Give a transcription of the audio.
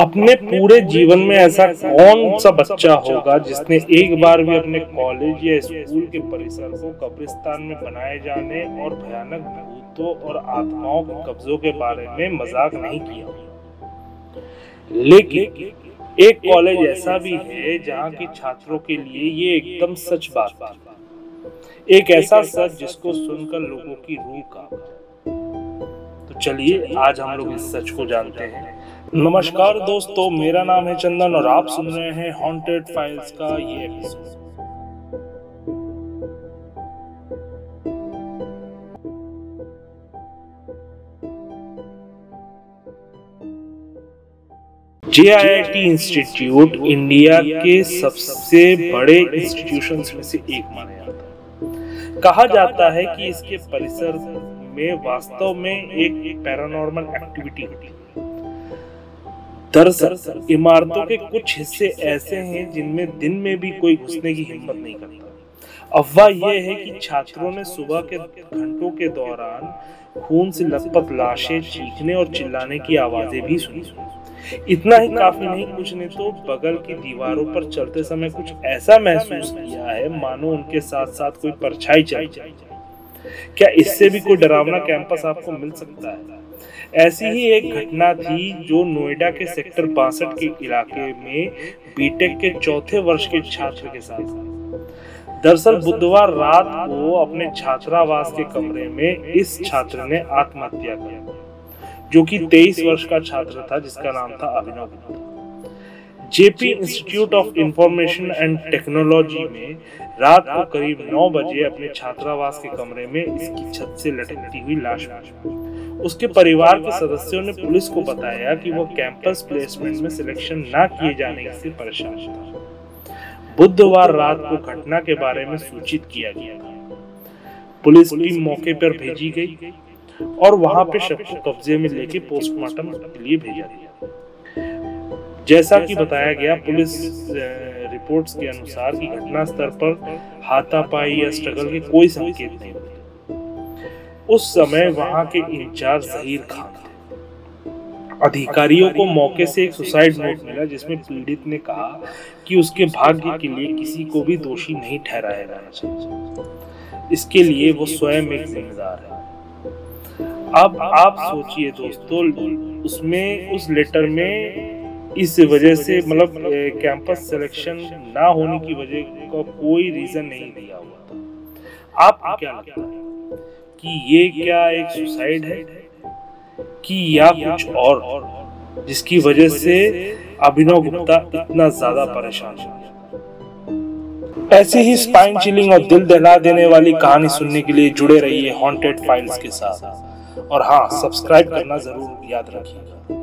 अपने पूरे जीवन में ऐसा कौन सा बच्चा होगा जिसने एक बार भी अपने कॉलेज या स्कूल के परिसर को कब्रिस्तान में बनाए जाने और भयानक भूतों और आत्माओं के कब्जों के बारे में मज़ाक नहीं किया? लेकिन एक कॉलेज ऐसा भी है जहाँ के छात्रों के लिए ये एकदम सच बात थी। एक ऐसा सच जिसको सुनकर लोगों की रूह का तो चलिए, आज हम लोग इस सच को जानते हैं। नमस्कार दोस्तों, मेरा नाम है चंदन और आप सुन रहे हैं हॉन्टेड फाइल्स का ये जेआईटी इंस्टीट्यूट इंडिया के सबसे बड़े इंस्टीट्यूशन में से एक माना जाता है। कहा जाता है कि इसके परिसर में वास्तव में एक पैरानॉर्मल एक्टिविटी होती है। दरअसल इमारतों के कुछ हिस्से ऐसे हैं जिनमें दिन में भी कोई घुसने की हिम्मत नहीं करता। अफवाह यह है कि छात्रों ने सुबह के घंटों के दौरान खून से लथपथ लाशें चीखने और चिल्लाने की आवाज़ें भी सुनी। इतना ही काफ़ी नहीं, कुछ ने तो बगल की दीवारों पर चलते समय कुछ ऐसा महसूस किया है, मानो उनके साथ साथ कोई परछाई चल जाए। क्या इससे भी कोई डरावना कैंपस आपको मिल सकता है? ऐसी ही एक घटना थी जो नोएडा के सेक्टर बासठ के इलाके में बीटेक के चौथे वर्ष के छात्र के साथ। दरअसल बुधवार रात को अपने छात्रावास के कमरे में इस छात्र ने आत्महत्या किया जो कि 23 वर्ष का छात्र था जिसका नाम था Abhinav. Gupta JP institute of information and technology में रात को करीब 9 बजे अपने छात्रावास के कमरे में इसकी छत से लटकती हुई लाश उसके परिवार के सदस्यों ने पुलिस को बताया कि वह कैंपस प्लेसमेंट में सिलेक्शन न किए जाने से परेशान था। बुधवार रात को घटना के बारे में सूचित किया गया। पुलिस टीम मौके पर भेजी गई और वहाँ पे शव को कब्जे में लेके पोस्टमार्टम के लिए भेजा गया। जैसा कि बताया गया पुलिस रिपोर्ट्स के अनुसार कि घटना स्तर पर हाथापाई या स्ट्रगल के कोई संकेत नहीं मिले। उस समय वहाँ के इंचार्ज जहीर खान थे। अधिकारियों को मौके से एक सुसाइड नोट मिला जिसमें पीड़ित ने कहा कि उसके भाग्य के लिए किसी को भी दोषी नहीं ठहराया जाना चाहिए इसके लिए वो स्वयं एक जिम्मेदार है। अब आप सोचिए दोस्तों उसमें उस लेटर में इस वजह से मतलब कैंपस सिलेक्शन ना होने की वजह का कोई रीजन नहीं दिया हुआ था। आपको क्या लगता है? कि ये क्या एक सुसाइड है? कि या कुछ और? जिसकी वजह से अभिनव गुप्ता इतना ज़्यादा परेशान ऐसे ही स्पाइन चिलिंग और दिल दहला देने वाली कहानी सुनने के लिए जुड़े रहिए हॉन्टेड फाइल्स के साथ। और हाँ सब्सक्राइब करना ज़रूर याद रखिएगा।